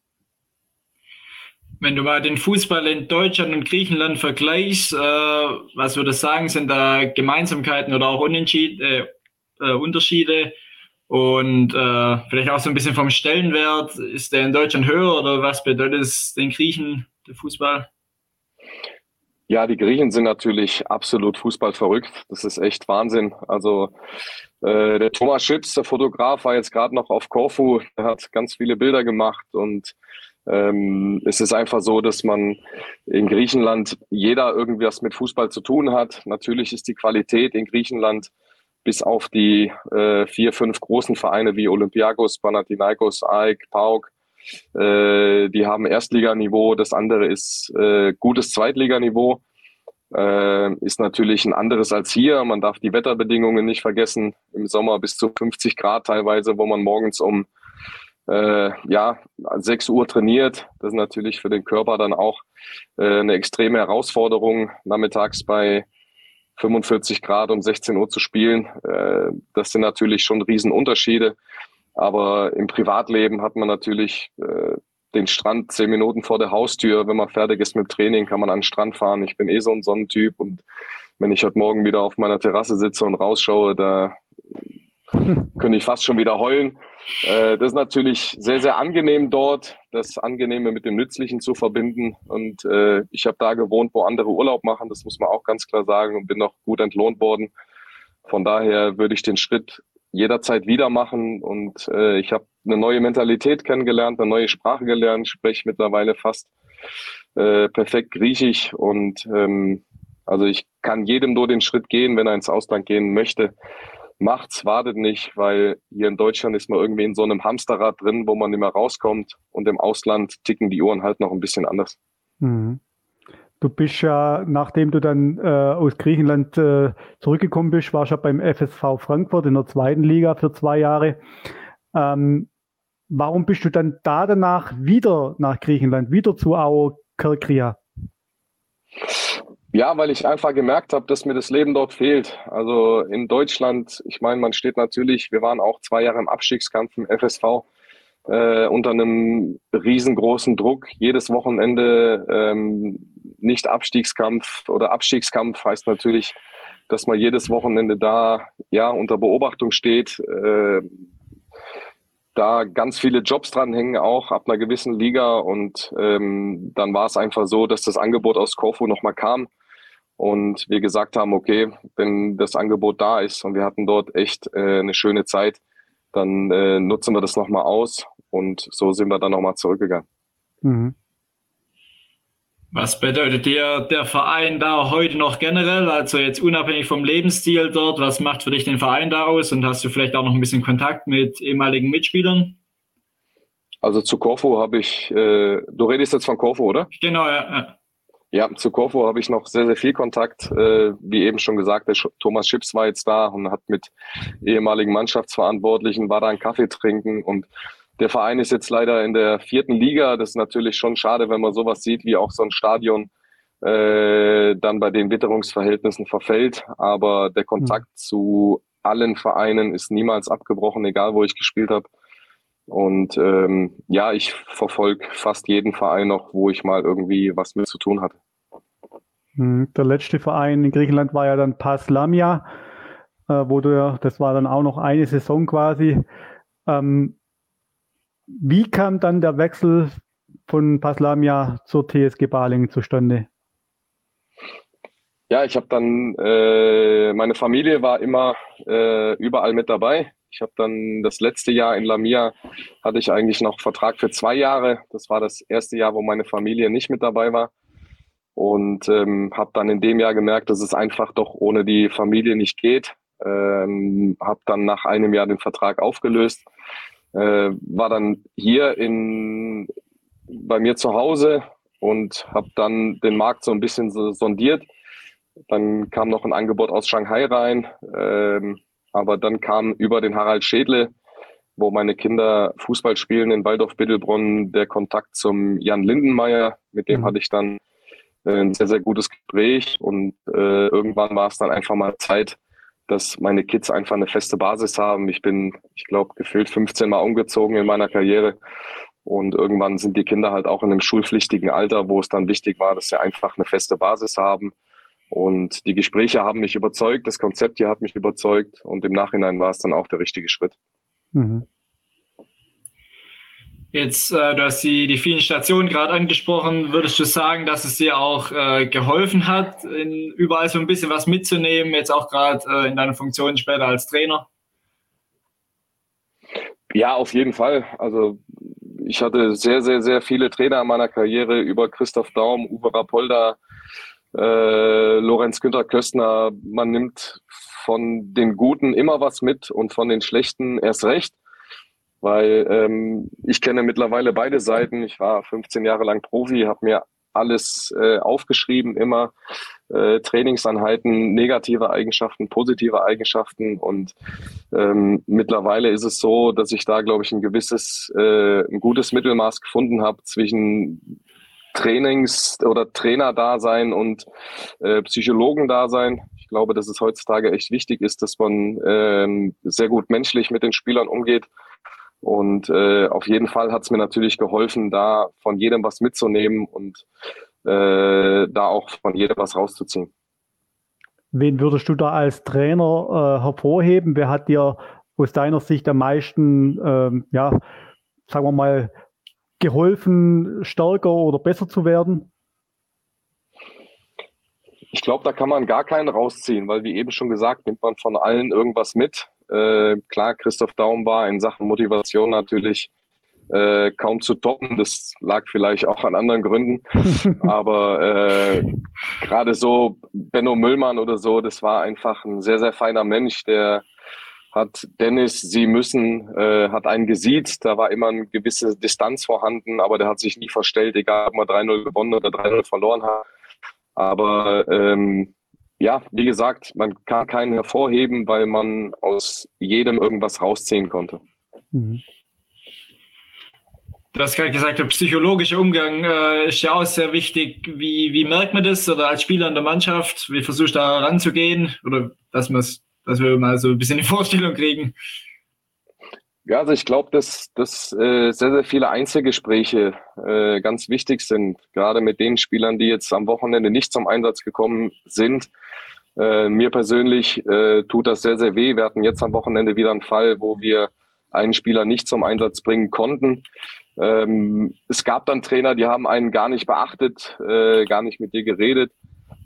Wenn du mal den Fußball in Deutschland und Griechenland vergleichst, äh, was würdest du sagen, sind da Gemeinsamkeiten oder auch Unentschied, äh, äh, Unterschiede? Und äh, vielleicht auch so ein bisschen vom Stellenwert, ist der in Deutschland höher oder was bedeutet es den Griechen, der Fußball? Ja, die Griechen sind natürlich absolut Fußball verrückt. Das ist echt Wahnsinn. Also äh, der Thomas Schütz, der Fotograf, war jetzt gerade noch auf Korfu. Er hat ganz viele Bilder gemacht und ähm, es ist einfach so, dass man in Griechenland jeder irgendwie was mit Fußball zu tun hat. Natürlich ist die Qualität in Griechenland bis auf die äh, vier, fünf großen Vereine wie Olympiakos, Panathinaikos, AEK, PAOK, äh, die haben Erstliganiveau. Das andere ist äh, gutes Zweitliganiveau. Äh, ist natürlich ein anderes als hier. Man darf die Wetterbedingungen nicht vergessen. Im Sommer bis zu 50 Grad teilweise, wo man morgens um äh, ja, 6 Uhr trainiert. Das ist natürlich für den Körper dann auch äh, eine extreme Herausforderung, nachmittags bei 45 Grad um 16 Uhr zu spielen. Äh, das sind natürlich schon Riesenunterschiede. Aber im Privatleben hat man natürlich äh, den Strand zehn Minuten vor der Haustür. Wenn man fertig ist mit Training, kann man an den Strand fahren. Ich bin eh so ein Sonnentyp und wenn ich heute Morgen wieder auf meiner Terrasse sitze und rausschaue, da könnte ich fast schon wieder heulen. Äh, das ist natürlich sehr, sehr angenehm dort, das Angenehme mit dem Nützlichen zu verbinden. Und äh, ich habe da gewohnt, wo andere Urlaub machen, das muss man auch ganz klar sagen, und bin noch gut entlohnt worden. Von daher würde ich den Schritt jederzeit wieder machen. Und äh, ich habe eine neue Mentalität kennengelernt, eine neue Sprache gelernt, spreche mittlerweile fast äh, perfekt Griechisch und ähm, also ich kann jedem nur den Schritt gehen, wenn er ins Ausland gehen möchte macht's, wartet nicht, weil hier in Deutschland ist man irgendwie in so einem Hamsterrad drin, wo man nicht mehr rauskommt und im Ausland ticken die Uhren halt noch ein bisschen anders. Mhm. Du bist ja, nachdem du dann äh, aus Griechenland äh, zurückgekommen bist, warst ja beim FSV Frankfurt in der zweiten Liga für zwei Jahre. Ähm, warum bist du dann da danach wieder nach Griechenland, wieder zu AO Kerkria? Ja, weil ich einfach gemerkt habe, dass mir das Leben dort fehlt. Also in Deutschland, ich meine, man steht natürlich, wir waren auch zwei Jahre im Abstiegskampf im FSV äh, unter einem riesengroßen Druck. Jedes Wochenende ähm, nicht Abstiegskampf oder Abstiegskampf heißt natürlich, dass man jedes Wochenende da ja unter Beobachtung steht. Äh, da ganz viele Jobs dranhängen, auch ab einer gewissen Liga. Und ähm, dann war es einfach so, dass das Angebot aus Korfu nochmal kam und wir gesagt haben, okay, wenn das Angebot da ist und wir hatten dort echt äh, eine schöne Zeit, dann äh, nutzen wir das nochmal aus und so sind wir dann nochmal zurückgegangen. Mhm. Was bedeutet dir der Verein da heute noch generell? Also jetzt unabhängig vom Lebensstil dort, was macht für dich den Verein da aus und hast du vielleicht auch noch ein bisschen Kontakt mit ehemaligen Mitspielern? Also zu Korfu habe ich, äh, du redest jetzt von Korfu, oder? Genau, ja. ja. Zu Corfu habe ich noch sehr, sehr viel Kontakt. Äh, wie eben schon gesagt, der Thomas Schips war jetzt da und hat mit ehemaligen Mannschaftsverantwortlichen, war da einen Kaffee trinken und der Verein ist jetzt leider in der vierten Liga. Das ist natürlich schon schade, wenn man sowas sieht, wie auch so ein Stadion äh, dann bei den Witterungsverhältnissen verfällt. Aber der Kontakt mhm. zu allen Vereinen ist niemals abgebrochen, egal wo ich gespielt habe. Und ähm, ja, ich verfolge fast jeden Verein noch, wo ich mal irgendwie was mit zu tun hatte. Hm, der letzte Verein in Griechenland war ja dann Paslamia, äh, wo du, das war dann auch noch eine Saison quasi. Ähm, wie kam dann der Wechsel von Paslamia zur TSG Balingen zustande? Ja, ich habe dann, äh, meine Familie war immer äh, überall mit dabei. Ich habe dann das letzte Jahr in Lamia hatte ich eigentlich noch Vertrag für zwei Jahre. Das war das erste Jahr, wo meine Familie nicht mit dabei war. Und ähm, habe dann in dem Jahr gemerkt, dass es einfach doch ohne die Familie nicht geht. Ähm, habe dann nach einem Jahr den Vertrag aufgelöst. Äh, war dann hier in, bei mir zu Hause und habe dann den Markt so ein bisschen so sondiert. Dann kam noch ein Angebot aus Shanghai rein. Ähm, aber dann kam über den Harald Schädle, wo meine Kinder Fußball spielen in Waldorf-Bittelbrunn, der Kontakt zum Jan Lindenmeier. Mit dem mhm. hatte ich dann äh, ein sehr, sehr gutes Gespräch und äh, irgendwann war es dann einfach mal Zeit, dass meine Kids einfach eine feste Basis haben. Ich bin, ich glaube, gefühlt 15 Mal umgezogen in meiner Karriere. Und irgendwann sind die Kinder halt auch in einem schulpflichtigen Alter, wo es dann wichtig war, dass sie einfach eine feste Basis haben. Und die Gespräche haben mich überzeugt, das Konzept hier hat mich überzeugt und im Nachhinein war es dann auch der richtige Schritt. Mhm. Jetzt, äh, du hast die, vielen Stationen gerade angesprochen. Würdest du sagen, dass es dir auch äh, geholfen hat, in, überall so ein bisschen was mitzunehmen, jetzt auch gerade äh, in deiner Funktion später als Trainer? Ja, auf jeden Fall. Also ich hatte sehr, sehr, sehr viele Trainer in meiner Karriere über Christoph Daum, Uwe Rapolda, äh, Lorenz Günther Köstner. Man nimmt von den Guten immer was mit und von den Schlechten erst recht weil ähm, ich kenne mittlerweile beide Seiten. Ich war 15 Jahre lang Profi, habe mir alles äh, aufgeschrieben, immer äh, Trainingsanheiten, negative Eigenschaften, positive Eigenschaften und ähm, mittlerweile ist es so, dass ich da, glaube ich, ein gewisses, äh, ein gutes Mittelmaß gefunden habe zwischen Trainings- oder Trainer-Dasein und äh, Psychologen-Dasein. Ich glaube, dass es heutzutage echt wichtig ist, dass man äh, sehr gut menschlich mit den Spielern umgeht und äh, auf jeden Fall hat es mir natürlich geholfen, da von jedem was mitzunehmen und äh, da auch von jedem was rauszuziehen. Wen würdest du da als Trainer äh, hervorheben? Wer hat dir aus deiner Sicht am meisten, ähm, ja, sagen wir mal, geholfen, stärker oder besser zu werden? Ich glaube, da kann man gar keinen rausziehen, weil wie eben schon gesagt, nimmt man von allen irgendwas mit. Äh, klar, Christoph Daum war in Sachen Motivation natürlich äh, kaum zu toppen. Das lag vielleicht auch an anderen Gründen. Aber äh, gerade so Benno Müllmann oder so, das war einfach ein sehr, sehr feiner Mensch, der hat Dennis, sie müssen, äh, hat einen gesiezt, da war immer eine gewisse Distanz vorhanden, aber der hat sich nie verstellt, egal ob man 3-0 gewonnen oder 3-0 verloren hat. Aber ähm, ja, wie gesagt, man kann keinen hervorheben, weil man aus jedem irgendwas rausziehen konnte. Mhm. Du hast gerade gesagt, der psychologische Umgang äh, ist ja auch sehr wichtig. Wie, wie merkt man das oder als Spieler in der Mannschaft? Wie versuchst du da ranzugehen? Oder dass, dass wir mal so ein bisschen eine Vorstellung kriegen? Ja, also ich glaube, dass, dass äh, sehr, sehr viele Einzelgespräche äh, ganz wichtig sind, gerade mit den Spielern, die jetzt am Wochenende nicht zum Einsatz gekommen sind. Äh, mir persönlich äh, tut das sehr, sehr weh. Wir hatten jetzt am Wochenende wieder einen Fall, wo wir einen Spieler nicht zum Einsatz bringen konnten. Ähm, es gab dann Trainer, die haben einen gar nicht beachtet, äh, gar nicht mit dir geredet.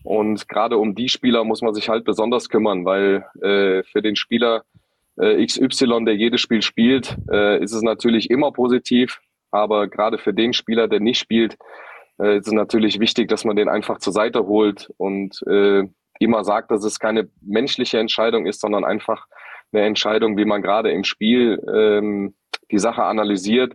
Und gerade um die Spieler muss man sich halt besonders kümmern, weil äh, für den Spieler äh, XY, der jedes Spiel spielt, äh, ist es natürlich immer positiv. Aber gerade für den Spieler, der nicht spielt, äh, ist es natürlich wichtig, dass man den einfach zur Seite holt und immer sagt, dass es keine menschliche Entscheidung ist, sondern einfach eine Entscheidung, wie man gerade im Spiel ähm, die Sache analysiert.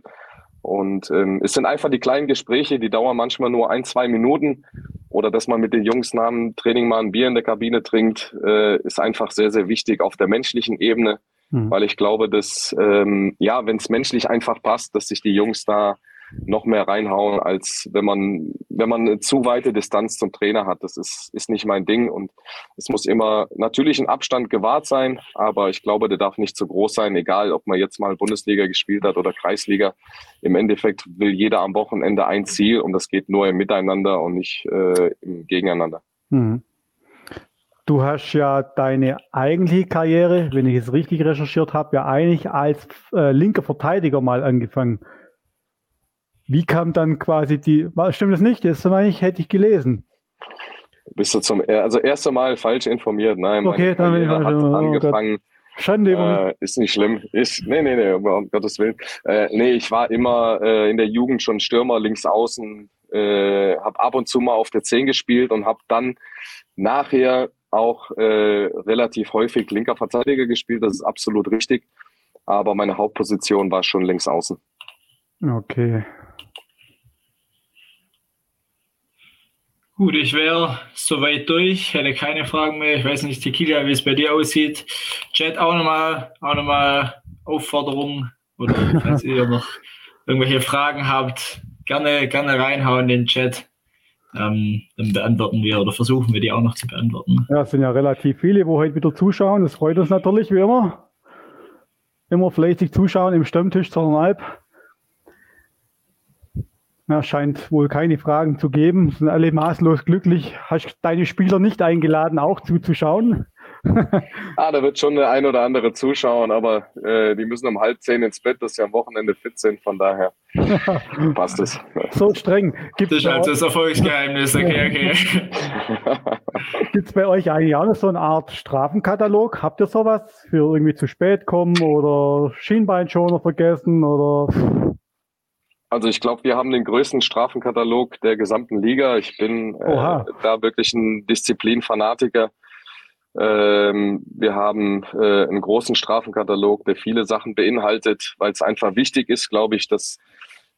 Und ähm, es sind einfach die kleinen Gespräche, die dauern manchmal nur ein, zwei Minuten. Oder dass man mit den Jungs nach dem Training mal ein Bier in der Kabine trinkt, äh, ist einfach sehr, sehr wichtig auf der menschlichen Ebene. Mhm. Weil ich glaube, dass, ähm, ja, wenn es menschlich einfach passt, dass sich die Jungs da noch mehr reinhauen, als wenn man, wenn man eine zu weite Distanz zum Trainer hat. Das ist, ist nicht mein Ding und es muss immer natürlich ein Abstand gewahrt sein, aber ich glaube, der darf nicht zu groß sein, egal ob man jetzt mal Bundesliga gespielt hat oder Kreisliga. Im Endeffekt will jeder am Wochenende ein Ziel und das geht nur im Miteinander und nicht äh, im Gegeneinander. Mhm. Du hast ja deine eigentliche Karriere, wenn ich es richtig recherchiert habe, ja eigentlich als äh, linker Verteidiger mal angefangen. Wie kam dann quasi die, stimmt das nicht? Das meine ich, hätte ich gelesen. Bist du zum, also erst einmal falsch informiert. Nein, okay, dann bin ich oh angefangen. Schande. Äh, ist nicht schlimm. Ist, nee, nee, nee, um Gottes Willen. Äh, nee, ich war immer äh, in der Jugend schon Stürmer links außen, äh, habe ab und zu mal auf der 10 gespielt und habe dann nachher auch äh, relativ häufig linker Verteidiger gespielt. Das ist absolut richtig. Aber meine Hauptposition war schon links außen. Okay. Gut, ich wäre soweit durch, hätte keine Fragen mehr. Ich weiß nicht, Tequila, wie es bei dir aussieht. Chat auch nochmal, auch nochmal Aufforderung oder falls ihr noch irgendwelche Fragen habt, gerne, gerne reinhauen in den Chat. Ähm, dann beantworten wir oder versuchen wir die auch noch zu beantworten. Ja, es sind ja relativ viele, wo heute wieder zuschauen. Das freut uns natürlich, wie immer. Immer fleißig zuschauen im Stammtisch Zollernalb. Ja, scheint wohl keine Fragen zu geben. Sind alle maßlos glücklich. Hast deine Spieler nicht eingeladen, auch zuzuschauen? ah, da wird schon der ein oder andere zuschauen, aber äh, die müssen um halb zehn ins Bett, dass sie am Wochenende fit sind. Von daher passt es. So streng. Gibt's das ist also das Erfolgsgeheimnis. Okay, okay. Gibt es bei euch eigentlich auch noch so eine Art Strafenkatalog? Habt ihr sowas für irgendwie zu spät kommen oder Schienbeinschoner vergessen oder? Also ich glaube, wir haben den größten Strafenkatalog der gesamten Liga. Ich bin äh, da wirklich ein Disziplinfanatiker. Ähm, wir haben äh, einen großen Strafenkatalog, der viele Sachen beinhaltet, weil es einfach wichtig ist, glaube ich, dass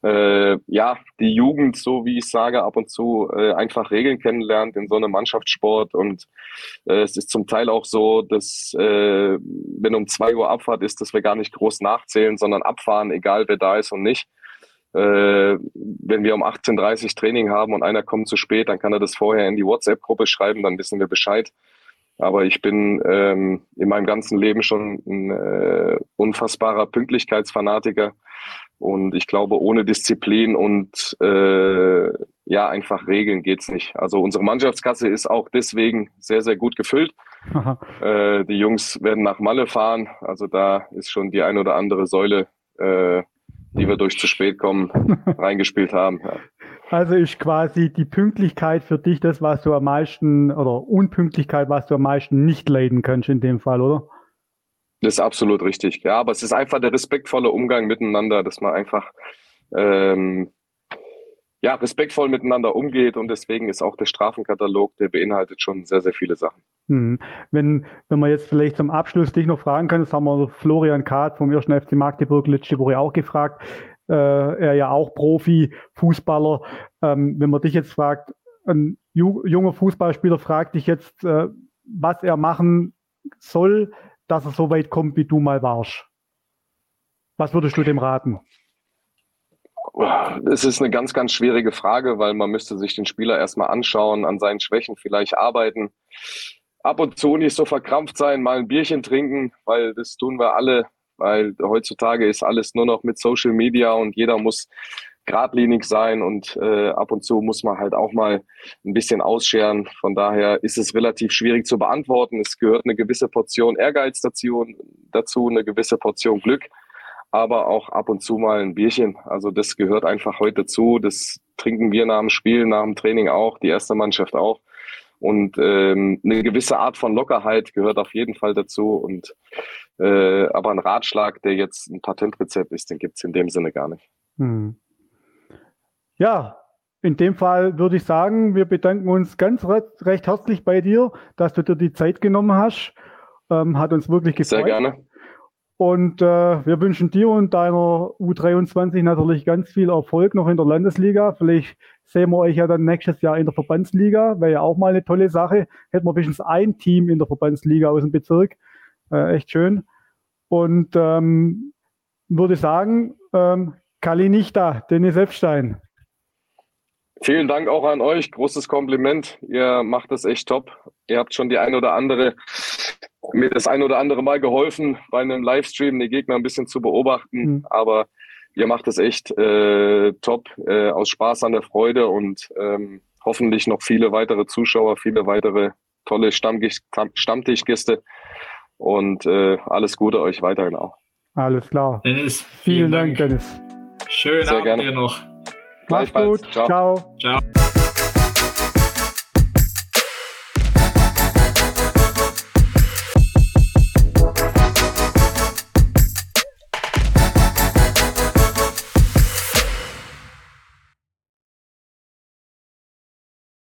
äh, ja die Jugend, so wie ich sage, ab und zu äh, einfach Regeln kennenlernt in so einem Mannschaftssport. Und äh, es ist zum Teil auch so, dass äh, wenn um zwei Uhr Abfahrt ist, dass wir gar nicht groß nachzählen, sondern abfahren, egal wer da ist und nicht. Äh, wenn wir um 18.30 Uhr Training haben und einer kommt zu spät, dann kann er das vorher in die WhatsApp-Gruppe schreiben, dann wissen wir Bescheid. Aber ich bin ähm, in meinem ganzen Leben schon ein äh, unfassbarer Pünktlichkeitsfanatiker. Und ich glaube, ohne Disziplin und äh, ja, einfach Regeln geht's nicht. Also unsere Mannschaftskasse ist auch deswegen sehr, sehr gut gefüllt. Äh, die Jungs werden nach Malle fahren. Also da ist schon die ein oder andere Säule, äh, die wir durch zu spät kommen, reingespielt haben. Ja. Also ist quasi die Pünktlichkeit für dich das, was du am meisten, oder Unpünktlichkeit, was du am meisten nicht leiden kannst in dem Fall, oder? Das ist absolut richtig. Ja, aber es ist einfach der respektvolle Umgang miteinander, dass man einfach ähm, ja, respektvoll miteinander umgeht und deswegen ist auch der Strafenkatalog, der beinhaltet schon sehr, sehr viele Sachen. Hm. Wenn, wenn man jetzt vielleicht zum Abschluss dich noch fragen kann, das haben wir Florian Kahrt vom 1. FC Magdeburg letzte Woche auch gefragt, äh, er ja auch Profi, Fußballer. Ähm, wenn man dich jetzt fragt, ein junger Fußballspieler fragt dich jetzt, äh, was er machen soll, dass er so weit kommt, wie du mal warst. Was würdest du dem raten? Es ist eine ganz, ganz schwierige Frage, weil man müsste sich den Spieler erstmal anschauen, an seinen Schwächen vielleicht arbeiten. Ab und zu nicht so verkrampft sein, mal ein Bierchen trinken, weil das tun wir alle weil heutzutage ist alles nur noch mit Social Media und jeder muss geradlinig sein und äh, ab und zu muss man halt auch mal ein bisschen ausscheren. Von daher ist es relativ schwierig zu beantworten. Es gehört eine gewisse Portion Ehrgeiz dazu, dazu eine gewisse Portion Glück, aber auch ab und zu mal ein Bierchen. Also das gehört einfach heute zu. Das trinken wir nach dem Spiel, nach dem Training auch, die erste Mannschaft auch. Und ähm, eine gewisse Art von Lockerheit gehört auf jeden Fall dazu. Und äh, aber ein Ratschlag, der jetzt ein Patentrezept ist, den gibt es in dem Sinne gar nicht. Hm. Ja, in dem Fall würde ich sagen, wir bedanken uns ganz recht, herzlich bei dir, dass du dir die Zeit genommen hast. Ähm, hat uns wirklich gefreut. Sehr gerne. Und äh, wir wünschen dir und deiner U23 natürlich ganz viel Erfolg noch in der Landesliga. Vielleicht sehen wir euch ja dann nächstes Jahr in der Verbandsliga. Wäre ja auch mal eine tolle Sache. Hätten wir wenigstens ein Team in der Verbandsliga aus dem Bezirk. Äh, echt schön. Und ähm, würde sagen, ähm, Kali nicht da, Dennis Epstein. Vielen Dank auch an euch. Großes Kompliment. Ihr macht das echt top. Ihr habt schon die ein oder andere, mir das ein oder andere Mal geholfen, bei einem Livestream die Gegner ein bisschen zu beobachten. Mhm. Aber ihr macht es echt äh, top, äh, aus Spaß an der Freude und ähm, hoffentlich noch viele weitere Zuschauer, viele weitere tolle Stammtischgäste. Und äh, alles Gute euch weiterhin auch. Alles klar. Dennis, vielen, vielen Dank, Dank, Dennis. Schönen Sehr Abend gerne. dir noch. Mach's gut. Ciao. Ciao. Ciao.